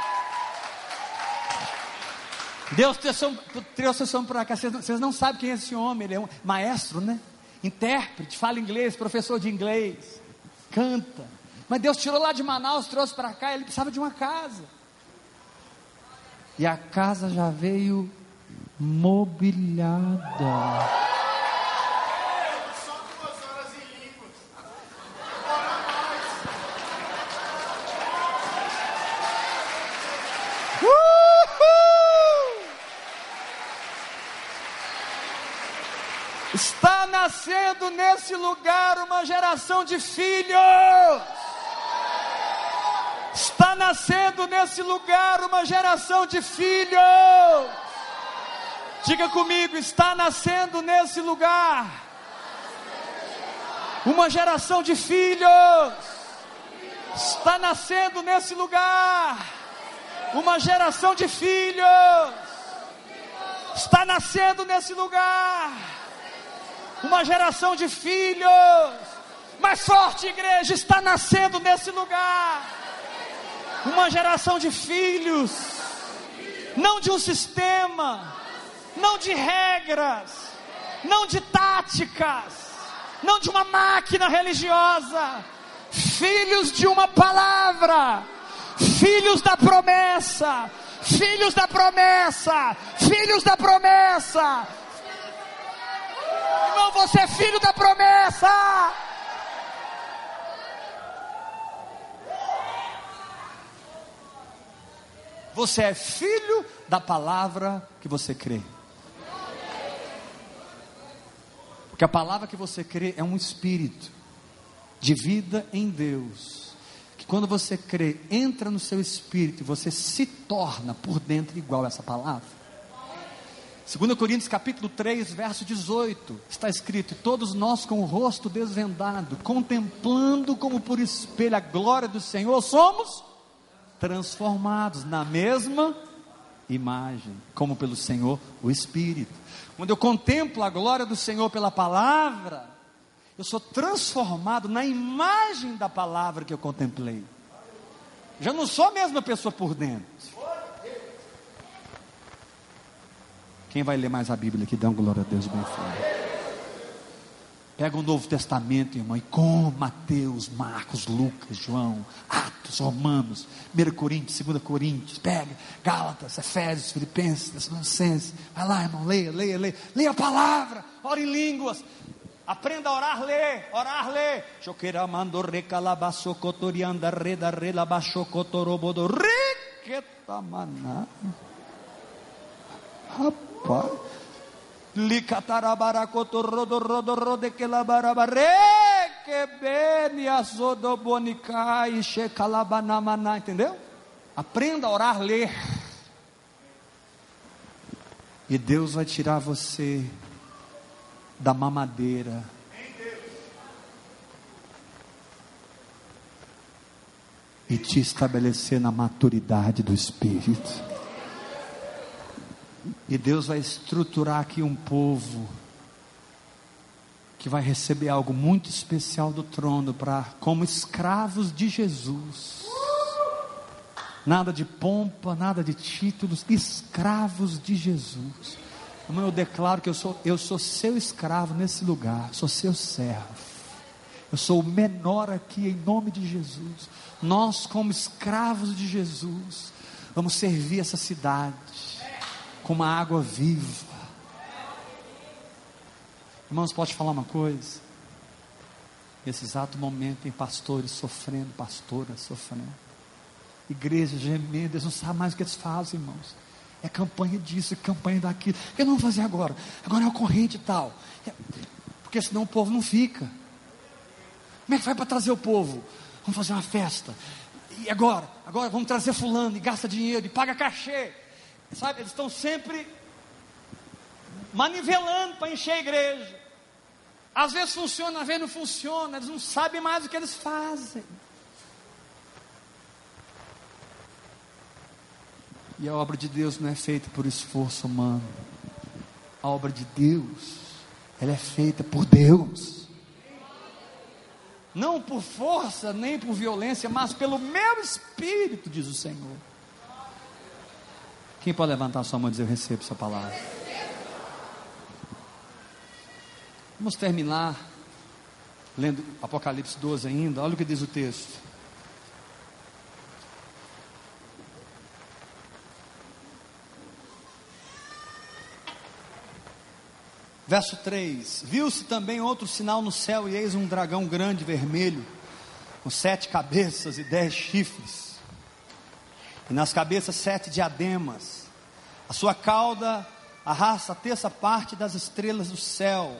Deus trouxe esse homem para cá. Vocês não, vocês não sabem quem é esse homem. Ele é um maestro, né? Intérprete, fala inglês, professor de inglês canta. Mas Deus tirou lá de Manaus, trouxe para cá, ele precisava de uma casa. E a casa já veio mobiliada. Só duas horas e Está nascendo nesse lugar uma geração de filhos. Está nascendo nesse lugar uma geração de filhos. Diga comigo, está nascendo nesse lugar uma geração de filhos. Está nascendo nesse lugar uma geração de filhos. Está nascendo nesse lugar uma geração de filhos. Mais forte, igreja, está nascendo nesse lugar. Uma geração de filhos, não de um sistema, não de regras, não de táticas, não de uma máquina religiosa, filhos de uma palavra, filhos da promessa, filhos da promessa, filhos da promessa, Irmão, você é filho da promessa. Você é filho da palavra que você crê. Porque a palavra que você crê é um espírito de vida em Deus. Que quando você crê, entra no seu espírito e você se torna por dentro igual a essa palavra. 2 Coríntios capítulo 3, verso 18, está escrito: Todos nós com o rosto desvendado, contemplando como por espelho a glória do Senhor, somos transformados na mesma imagem, como pelo Senhor o Espírito. Quando eu contemplo a glória do Senhor pela palavra, eu sou transformado na imagem da palavra que eu contemplei. Já não sou a mesma pessoa por dentro. Quem vai ler mais a Bíblia aqui, dá um glória a Deus bem forte. Pega o Novo Testamento, irmão, e com Mateus, Marcos, Lucas, João, Atos, Romanos, 1 Coríntios, 2 Coríntios, pega Gálatas, Efésios, Filipenses, Tessalonicenses, vai lá, irmão, leia, leia, leia, leia a palavra, ora em línguas, aprenda a orar, ler, orar, ler. Choqueramando recalabaço cotorianda reda relabaixo cotorobodo. Rapaz. Rode que que entendeu? Aprenda a orar, ler. E Deus vai tirar você da mamadeira. E te estabelecer na maturidade do Espírito. E Deus vai estruturar aqui um povo que vai receber algo muito especial do trono para como escravos de Jesus. Nada de pompa, nada de títulos, escravos de Jesus. Irmão, eu declaro que eu sou, eu sou seu escravo nesse lugar, sou seu servo. Eu sou o menor aqui em nome de Jesus. Nós, como escravos de Jesus, vamos servir essa cidade com uma água viva. Irmãos, pode falar uma coisa? Nesse exato momento tem pastores sofrendo, pastoras sofrendo, igrejas gemendo, eles não sabem mais o que eles fazem, irmãos. É campanha disso, é campanha daquilo. O que não fazer agora? Agora é o corrente e tal. É, porque senão o povo não fica. Como é que vai para trazer o povo? Vamos fazer uma festa. E agora? Agora vamos trazer fulano e gasta dinheiro e paga cachê. Sabe, eles estão sempre manivelando para encher a igreja. Às vezes funciona, às vezes não funciona, eles não sabem mais o que eles fazem. E a obra de Deus não é feita por esforço humano. A obra de Deus, ela é feita por Deus. Não por força, nem por violência, mas pelo meu espírito, diz o Senhor. Quem pode levantar sua mão e dizer: Eu recebo Sua palavra? Vamos terminar lendo Apocalipse 12 ainda. Olha o que diz o texto. Verso 3: Viu-se também outro sinal no céu, e eis um dragão grande vermelho, com sete cabeças e dez chifres e nas cabeças sete diademas. A sua cauda arrasta a terça parte das estrelas do céu.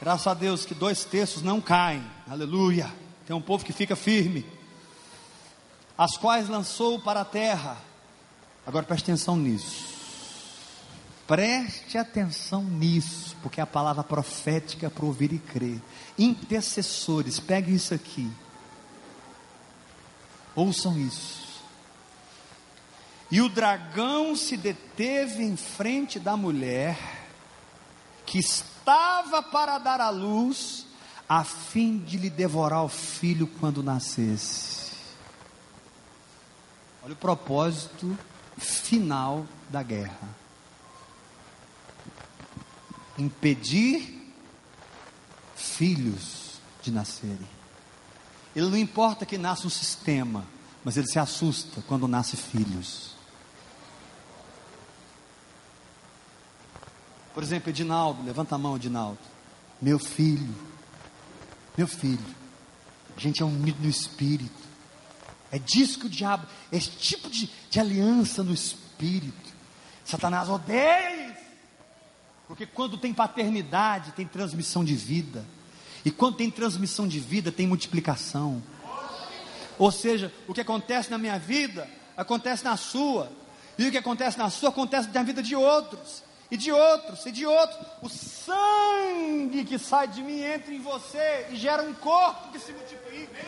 Graças a Deus que dois terços não caem. Aleluia. Tem um povo que fica firme. As quais lançou para a terra. Agora preste atenção nisso. Preste atenção nisso, porque é a palavra profética para ouvir e crer. Intercessores, pegue isso aqui. Ouçam isso. E o dragão se deteve em frente da mulher que estava para dar à luz, a fim de lhe devorar o filho quando nascesse. Olha o propósito final da guerra: impedir filhos de nascerem. Ele não importa que nasça um sistema, mas ele se assusta quando nasce filhos. Por exemplo, Edinaldo, levanta a mão, Edinaldo. Meu filho, meu filho, a gente é unido no espírito. É disso que o diabo, esse tipo de, de aliança no espírito. Satanás odeia isso. Porque quando tem paternidade, tem transmissão de vida. E quando tem transmissão de vida, tem multiplicação. Ou seja, o que acontece na minha vida, acontece na sua. E o que acontece na sua, acontece na vida de outros e de outros, e de outros. O sangue que sai de mim entra em você e gera um corpo que se multiplica.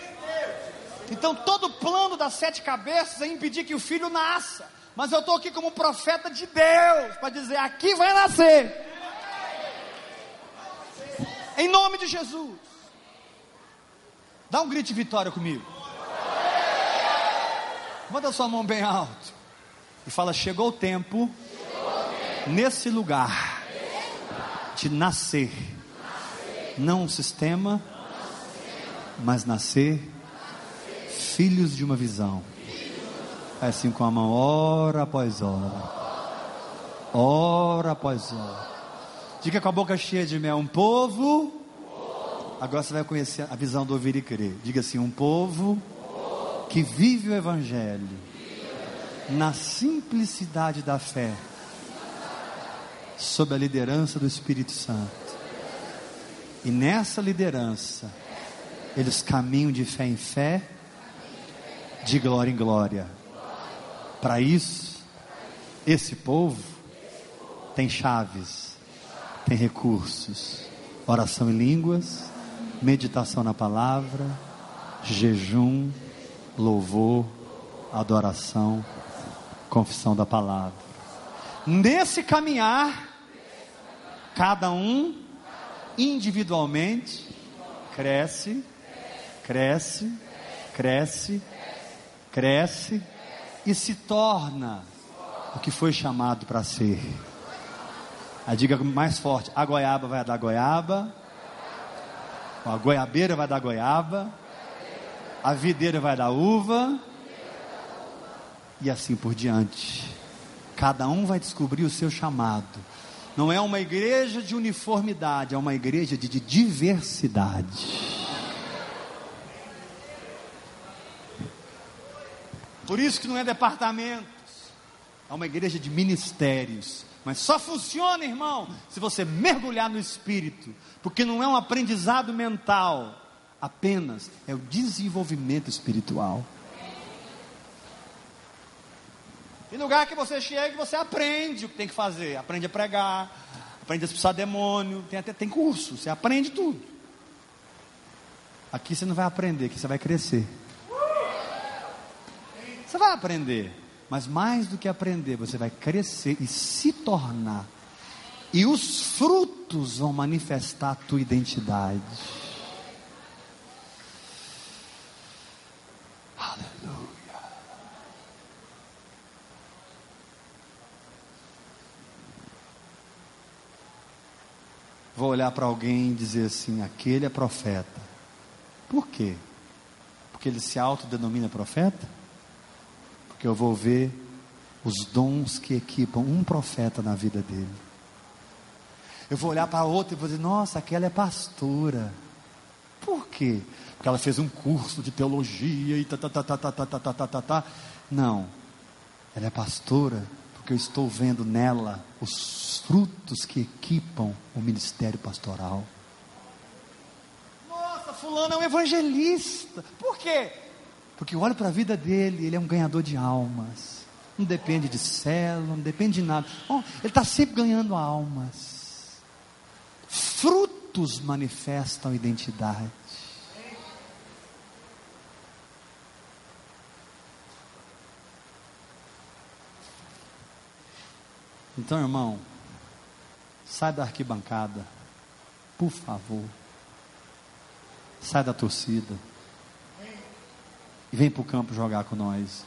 Então, todo plano das sete cabeças é impedir que o filho nasça. Mas eu estou aqui como profeta de Deus para dizer: aqui vai nascer. Em nome de Jesus. Dá um grito de vitória comigo. Manda sua mão bem alto. E fala: chegou o tempo nesse lugar de nascer, não um sistema, mas nascer filhos de uma visão. É assim com a mão, hora após hora, hora após hora. Diga com a boca cheia de mel, um povo. Agora você vai conhecer a visão do ouvir e crer. Diga assim: um povo que vive o Evangelho na simplicidade da fé sob a liderança do Espírito Santo. E nessa liderança, eles caminham de fé em fé, de glória em glória. Para isso, esse povo tem chaves, tem recursos: oração em línguas, meditação na palavra, jejum, louvor, adoração, confissão da palavra. Nesse caminhar, cada um individualmente cresce, cresce, cresce, cresce e se torna o que foi chamado para ser. A diga mais forte: a goiaba vai dar goiaba, a goiabeira vai dar goiaba, a videira vai dar uva, e assim por diante. Cada um vai descobrir o seu chamado. Não é uma igreja de uniformidade, é uma igreja de, de diversidade. Por isso que não é departamentos, é uma igreja de ministérios. Mas só funciona, irmão, se você mergulhar no espírito, porque não é um aprendizado mental, apenas é o desenvolvimento espiritual. E no lugar que você chega, você aprende o que tem que fazer. Aprende a pregar, aprende a expulsar demônio, tem até tem curso, você aprende tudo. Aqui você não vai aprender, aqui você vai crescer. Você vai aprender, mas mais do que aprender, você vai crescer e se tornar. E os frutos vão manifestar a tua identidade. Vou olhar para alguém e dizer assim: aquele é profeta. Por quê? Porque ele se autodenomina profeta? Porque eu vou ver os dons que equipam um profeta na vida dele. Eu vou olhar para outra e vou dizer: nossa, aquela é pastora. Por quê? Porque ela fez um curso de teologia e tá, tá, tá, tá, tá, tá, tá, tá, tá, tá. Não, ela é pastora porque eu estou vendo nela os frutos que equipam o ministério pastoral. fulano é um evangelista. Por quê? Porque eu olho para a vida dele, ele é um ganhador de almas. Não depende de célula, não depende de nada. Oh, ele está sempre ganhando almas. Frutos manifestam identidade. Então, irmão, sai da arquibancada, por favor. Sai da torcida. E vem para o campo jogar com nós.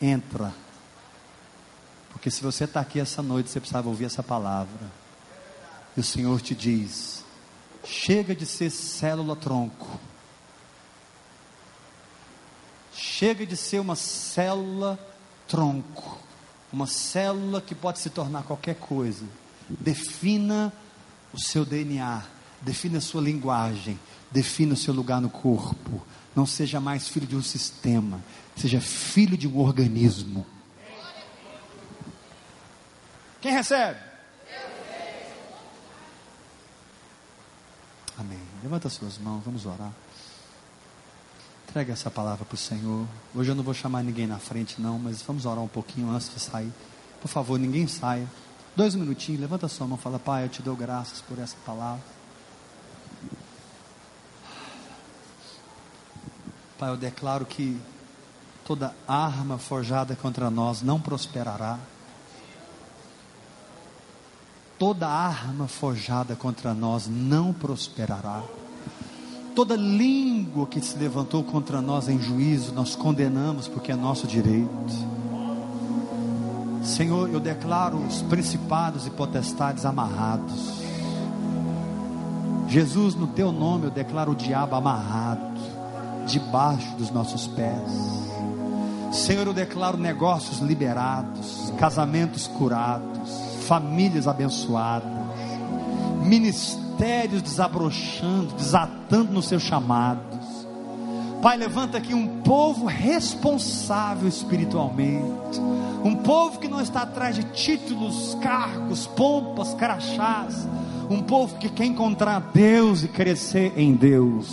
Entra. Porque se você está aqui essa noite, você precisava ouvir essa palavra. E o Senhor te diz: chega de ser célula-tronco. Chega de ser uma célula-tronco uma célula que pode se tornar qualquer coisa. Defina o seu DNA, defina a sua linguagem, defina o seu lugar no corpo. Não seja mais filho de um sistema, seja filho de um organismo. Quem recebe? Amém. Levanta suas mãos, vamos orar. Entrega essa palavra para o Senhor. Hoje eu não vou chamar ninguém na frente, não, mas vamos orar um pouquinho antes de sair. Por favor, ninguém saia. Dois minutinhos, levanta sua mão e fala: Pai, eu te dou graças por essa palavra. Pai, eu declaro que toda arma forjada contra nós não prosperará. Toda arma forjada contra nós não prosperará toda língua que se levantou contra nós em juízo, nós condenamos porque é nosso direito. Senhor, eu declaro os principados e potestades amarrados. Jesus, no teu nome, eu declaro o diabo amarrado, debaixo dos nossos pés. Senhor, eu declaro negócios liberados, casamentos curados, famílias abençoadas, ministérios mistérios desabrochando, desatando nos seus chamados. Pai, levanta aqui um povo responsável espiritualmente, um povo que não está atrás de títulos, cargos, pompas, crachás, um povo que quer encontrar Deus e crescer em Deus.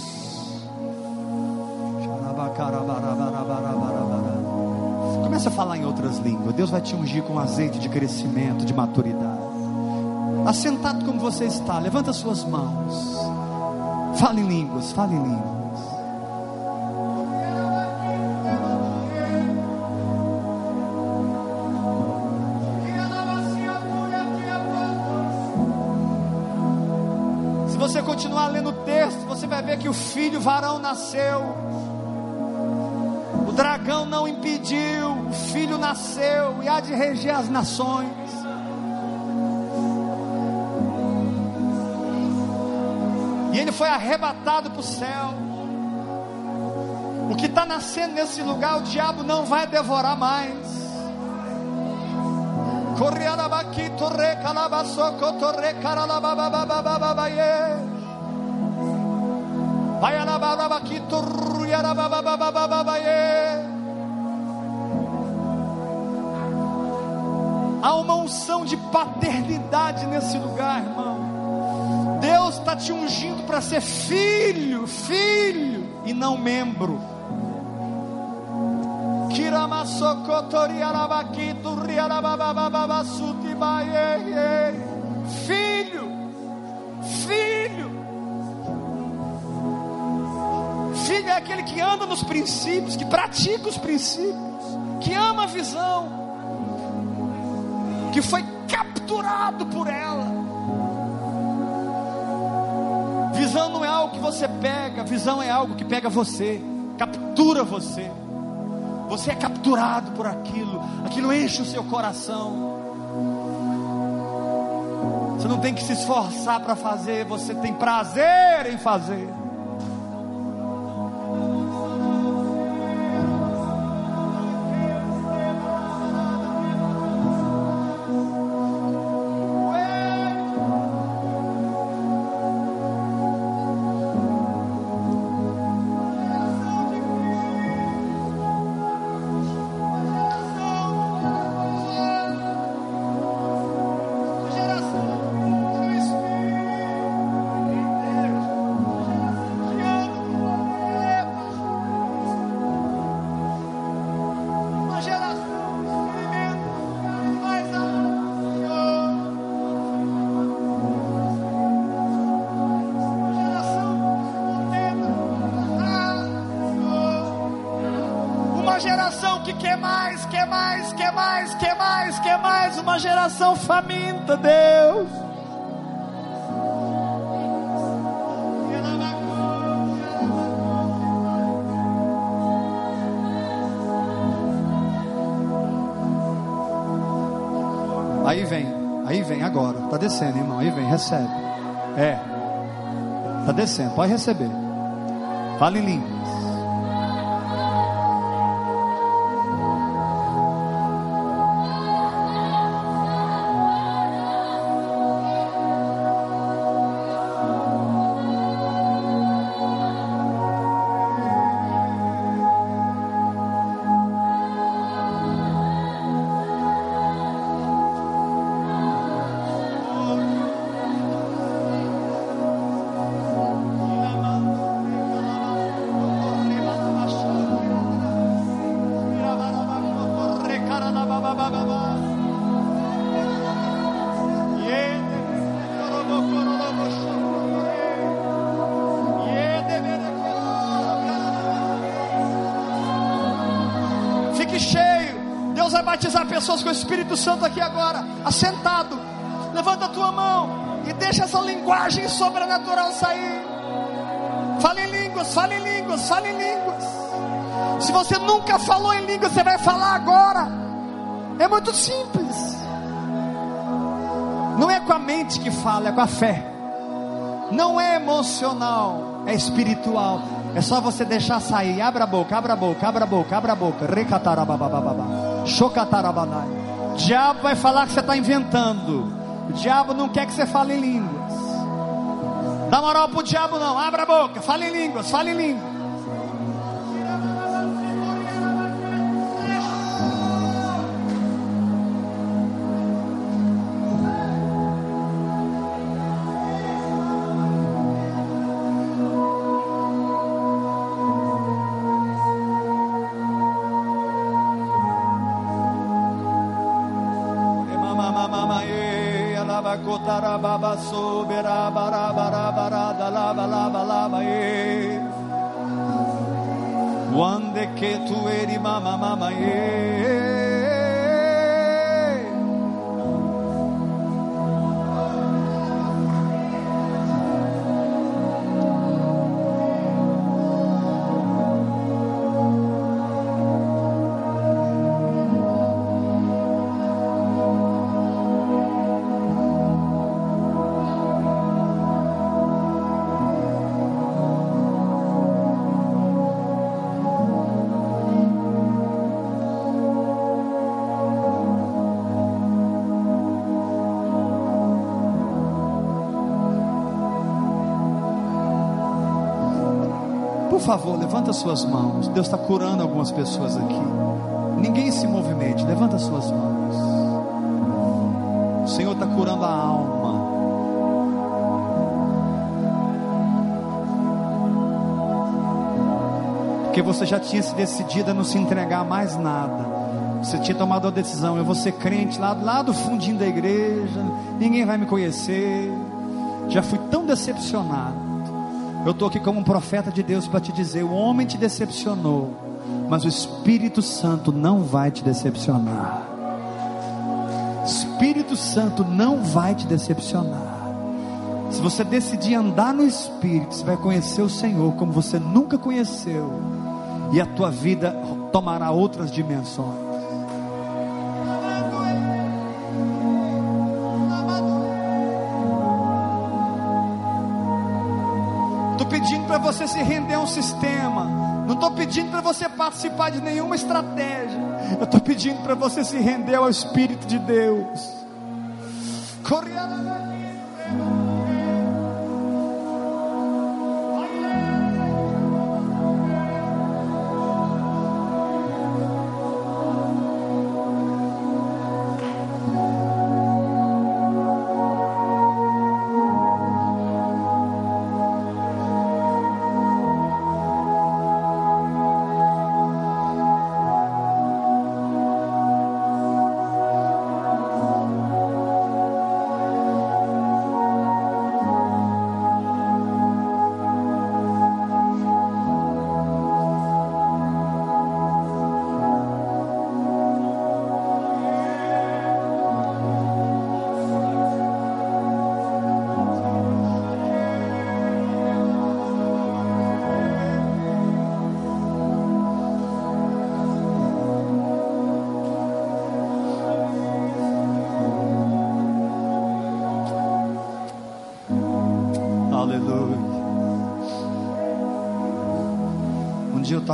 Começa a falar em outras línguas. Deus vai te ungir com azeite de crescimento, de maturidade assentado como você está, levanta suas mãos. Fale em línguas, fale em línguas. Se você continuar lendo o texto, você vai ver que o filho varão nasceu. O dragão não impediu, o filho nasceu e há de reger as nações. Ele foi arrebatado para o céu. O que está nascendo nesse lugar, o diabo não vai devorar mais. Há uma unção de paternidade nesse lugar, irmão. Está te ungindo para ser filho, filho e não membro. Filho, filho. Filho é aquele que anda nos princípios, que pratica os princípios, que ama a visão, que foi capturado por ela. Visão não é algo que você pega, visão é algo que pega você, captura você. Você é capturado por aquilo, aquilo enche o seu coração. Você não tem que se esforçar para fazer, você tem prazer em fazer. Uma geração faminta, Deus. Aí vem, aí vem agora. Tá descendo, irmão. Aí vem, recebe. É. Tá descendo, pode receber. Fala em língua. Espírito Santo aqui agora, assentado. Levanta a tua mão e deixa essa linguagem sobrenatural sair. Fale em línguas, fale em línguas, fale em línguas. Se você nunca falou em línguas, você vai falar agora. É muito simples. Não é com a mente que fala, é com a fé. Não é emocional, é espiritual. É só você deixar sair. Abra a boca, abra a boca, abra a boca, abra a boca. Recatarababababa. Chocatarabanai. O diabo vai falar que você está inventando. O diabo não quer que você fale em línguas. Dá moral pro diabo não. Abra a boca, fale em línguas, fale em línguas. Baba sobera bara bara bara da lava lava lava e Quando che tu eri mama mama e favor, levanta suas mãos. Deus está curando algumas pessoas aqui. Ninguém se movimente, levanta suas mãos. O Senhor está curando a alma. Porque você já tinha se decidido a não se entregar a mais nada. Você tinha tomado a decisão, eu vou ser crente lá, lá do fundinho da igreja, ninguém vai me conhecer. Já fui tão decepcionado. Eu estou aqui como um profeta de Deus para te dizer: o homem te decepcionou, mas o Espírito Santo não vai te decepcionar. Espírito Santo não vai te decepcionar. Se você decidir andar no Espírito, você vai conhecer o Senhor como você nunca conheceu, e a tua vida tomará outras dimensões. Você se render a um sistema. Não estou pedindo para você participar de nenhuma estratégia. Eu estou pedindo para você se render ao Espírito de Deus.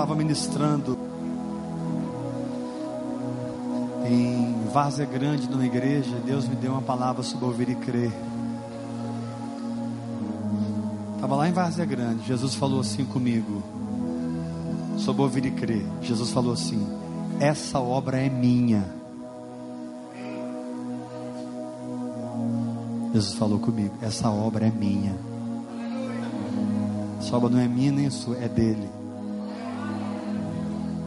Estava ministrando em Várzea Grande, numa igreja. Deus me deu uma palavra sobre ouvir e crer. Estava lá em Várzea Grande. Jesus falou assim comigo, sobre ouvir e crer. Jesus falou assim: Essa obra é minha. Jesus falou comigo: Essa obra é minha. Essa obra não é minha nem sua, é dele.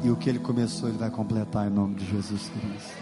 E o que ele começou, ele vai completar em nome de Jesus Cristo.